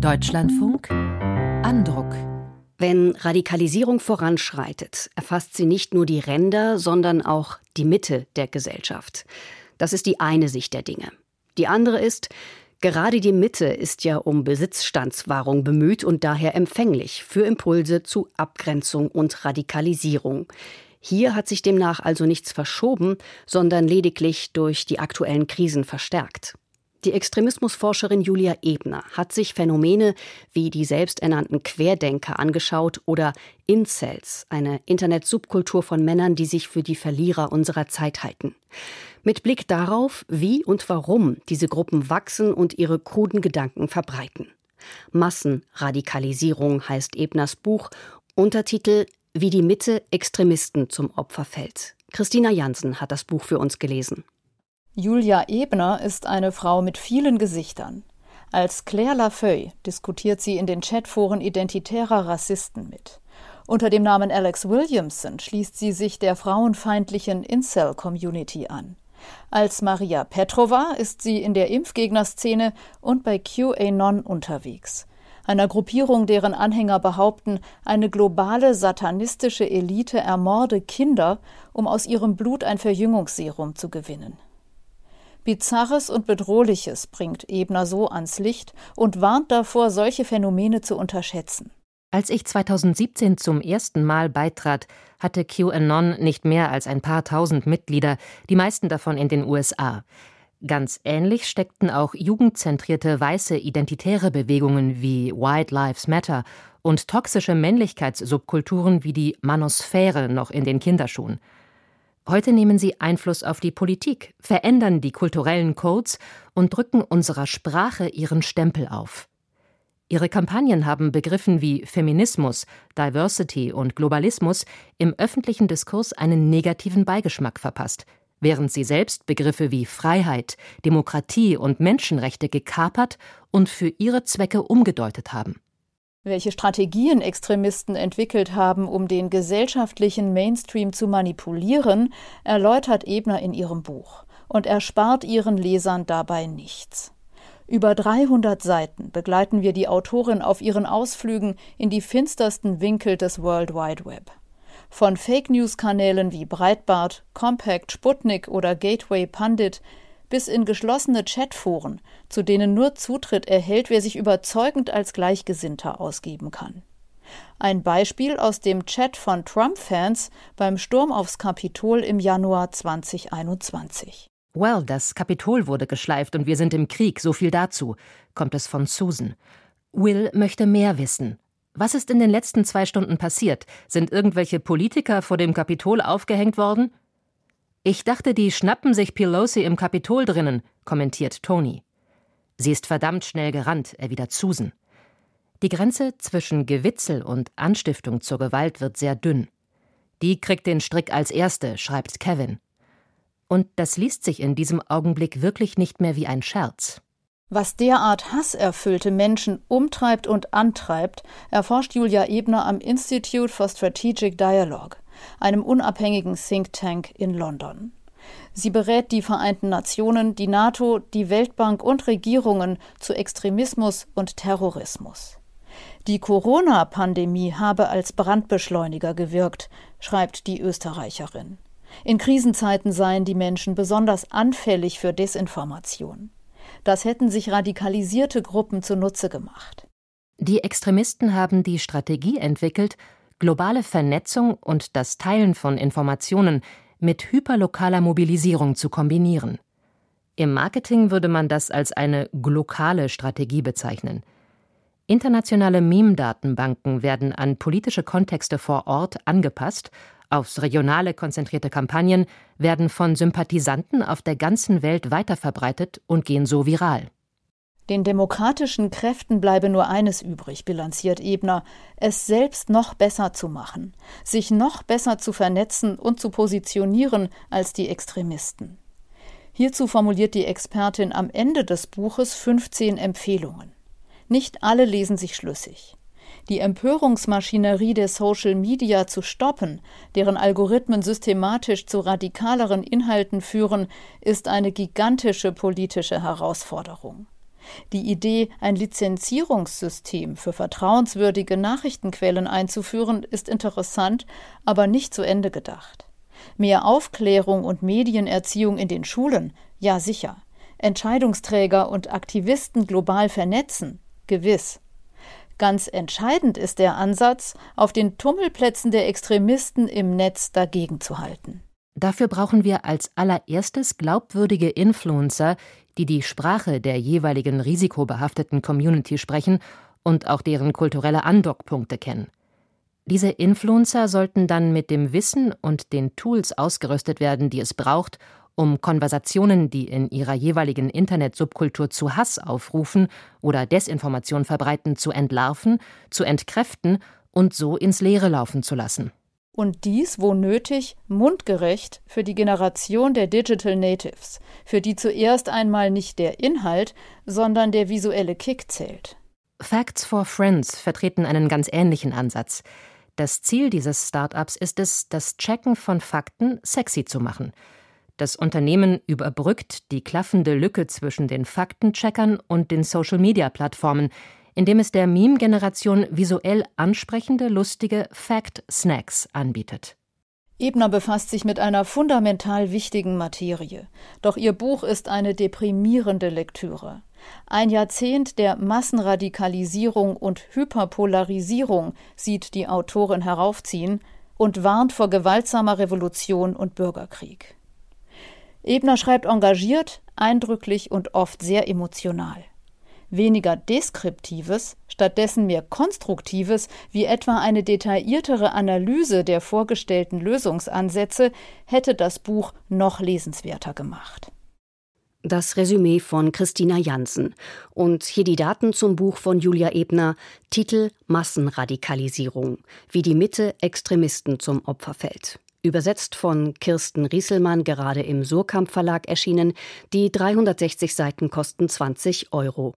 Deutschlandfunk Andruck. Wenn Radikalisierung voranschreitet, erfasst sie nicht nur die Ränder, sondern auch die Mitte der Gesellschaft. Das ist die eine Sicht der Dinge. Die andere ist, gerade die Mitte ist ja um Besitzstandswahrung bemüht und daher empfänglich für Impulse zu Abgrenzung und Radikalisierung. Hier hat sich demnach also nichts verschoben, sondern lediglich durch die aktuellen Krisen verstärkt. Die Extremismusforscherin Julia Ebner hat sich Phänomene wie die selbsternannten Querdenker angeschaut oder Incels, eine Internet-Subkultur von Männern, die sich für die Verlierer unserer Zeit halten. Mit Blick darauf, wie und warum diese Gruppen wachsen und ihre kruden Gedanken verbreiten. Massenradikalisierung heißt Ebners Buch, Untertitel Wie die Mitte Extremisten zum Opfer fällt. Christina Jansen hat das Buch für uns gelesen. Julia Ebner ist eine Frau mit vielen Gesichtern. Als Claire Lafeuille diskutiert sie in den Chatforen identitärer Rassisten mit. Unter dem Namen Alex Williamson schließt sie sich der frauenfeindlichen Incel-Community an. Als Maria Petrova ist sie in der Impfgegnerszene und bei QAnon unterwegs, einer Gruppierung, deren Anhänger behaupten, eine globale satanistische Elite ermorde Kinder, um aus ihrem Blut ein Verjüngungsserum zu gewinnen. Bizarres und Bedrohliches bringt Ebner so ans Licht und warnt davor, solche Phänomene zu unterschätzen. Als ich 2017 zum ersten Mal beitrat, hatte QAnon nicht mehr als ein paar tausend Mitglieder, die meisten davon in den USA. Ganz ähnlich steckten auch jugendzentrierte weiße identitäre Bewegungen wie White Lives Matter und toxische Männlichkeitssubkulturen wie die Manosphäre noch in den Kinderschuhen. Heute nehmen sie Einfluss auf die Politik, verändern die kulturellen Codes und drücken unserer Sprache ihren Stempel auf. Ihre Kampagnen haben Begriffen wie Feminismus, Diversity und Globalismus im öffentlichen Diskurs einen negativen Beigeschmack verpasst, während sie selbst Begriffe wie Freiheit, Demokratie und Menschenrechte gekapert und für ihre Zwecke umgedeutet haben. Welche Strategien Extremisten entwickelt haben, um den gesellschaftlichen Mainstream zu manipulieren, erläutert Ebner in ihrem Buch und erspart ihren Lesern dabei nichts. Über 300 Seiten begleiten wir die Autorin auf ihren Ausflügen in die finstersten Winkel des World Wide Web. Von Fake News Kanälen wie Breitbart, Compact, Sputnik oder Gateway Pundit bis in geschlossene Chatforen, zu denen nur Zutritt erhält, wer sich überzeugend als Gleichgesinnter ausgeben kann. Ein Beispiel aus dem Chat von Trump-Fans beim Sturm aufs Kapitol im Januar 2021. Well, das Kapitol wurde geschleift und wir sind im Krieg, so viel dazu, kommt es von Susan. Will möchte mehr wissen. Was ist in den letzten zwei Stunden passiert? Sind irgendwelche Politiker vor dem Kapitol aufgehängt worden? Ich dachte, die schnappen sich Pelosi im Kapitol drinnen, kommentiert Tony. Sie ist verdammt schnell gerannt, erwidert Susan. Die Grenze zwischen Gewitzel und Anstiftung zur Gewalt wird sehr dünn. Die kriegt den Strick als erste, schreibt Kevin. Und das liest sich in diesem Augenblick wirklich nicht mehr wie ein Scherz. Was derart hasserfüllte Menschen umtreibt und antreibt, erforscht Julia Ebner am Institute for Strategic Dialogue einem unabhängigen Think Tank in London. Sie berät die Vereinten Nationen, die NATO, die Weltbank und Regierungen zu Extremismus und Terrorismus. Die Corona-Pandemie habe als Brandbeschleuniger gewirkt, schreibt die Österreicherin. In Krisenzeiten seien die Menschen besonders anfällig für Desinformation. Das hätten sich radikalisierte Gruppen zunutze gemacht. Die Extremisten haben die Strategie entwickelt, globale Vernetzung und das Teilen von Informationen mit hyperlokaler Mobilisierung zu kombinieren. Im Marketing würde man das als eine glokale Strategie bezeichnen. Internationale Meme-Datenbanken werden an politische Kontexte vor Ort angepasst, aufs Regionale konzentrierte Kampagnen werden von Sympathisanten auf der ganzen Welt weiterverbreitet und gehen so viral. Den demokratischen Kräften bleibe nur eines übrig, bilanziert Ebner, es selbst noch besser zu machen, sich noch besser zu vernetzen und zu positionieren als die Extremisten. Hierzu formuliert die Expertin am Ende des Buches 15 Empfehlungen. Nicht alle lesen sich schlüssig. Die Empörungsmaschinerie der Social Media zu stoppen, deren Algorithmen systematisch zu radikaleren Inhalten führen, ist eine gigantische politische Herausforderung. Die Idee, ein Lizenzierungssystem für vertrauenswürdige Nachrichtenquellen einzuführen, ist interessant, aber nicht zu Ende gedacht. Mehr Aufklärung und Medienerziehung in den Schulen, ja sicher. Entscheidungsträger und Aktivisten global vernetzen, gewiss. Ganz entscheidend ist der Ansatz, auf den Tummelplätzen der Extremisten im Netz dagegen zu halten. Dafür brauchen wir als allererstes glaubwürdige Influencer, die die Sprache der jeweiligen risikobehafteten Community sprechen und auch deren kulturelle Andockpunkte kennen. Diese Influencer sollten dann mit dem Wissen und den Tools ausgerüstet werden, die es braucht, um Konversationen, die in ihrer jeweiligen Internetsubkultur zu Hass aufrufen oder Desinformation verbreiten, zu entlarven, zu entkräften und so ins Leere laufen zu lassen und dies, wo nötig, mundgerecht für die Generation der Digital Natives, für die zuerst einmal nicht der Inhalt, sondern der visuelle Kick zählt. Facts for Friends vertreten einen ganz ähnlichen Ansatz. Das Ziel dieses Startups ist es, das Checken von Fakten sexy zu machen. Das Unternehmen überbrückt die klaffende Lücke zwischen den Faktencheckern und den Social-Media-Plattformen, indem es der Meme-Generation visuell ansprechende, lustige Fact-Snacks anbietet. Ebner befasst sich mit einer fundamental wichtigen Materie. Doch ihr Buch ist eine deprimierende Lektüre. Ein Jahrzehnt der Massenradikalisierung und Hyperpolarisierung sieht die Autorin heraufziehen und warnt vor gewaltsamer Revolution und Bürgerkrieg. Ebner schreibt engagiert, eindrücklich und oft sehr emotional weniger Deskriptives, stattdessen mehr Konstruktives, wie etwa eine detailliertere Analyse der vorgestellten Lösungsansätze, hätte das Buch noch lesenswerter gemacht. Das Resümee von Christina Jansen. Und hier die Daten zum Buch von Julia Ebner. Titel Massenradikalisierung. Wie die Mitte Extremisten zum Opfer fällt. Übersetzt von Kirsten Rieselmann, gerade im Surkamp Verlag erschienen. Die 360 Seiten kosten 20 Euro.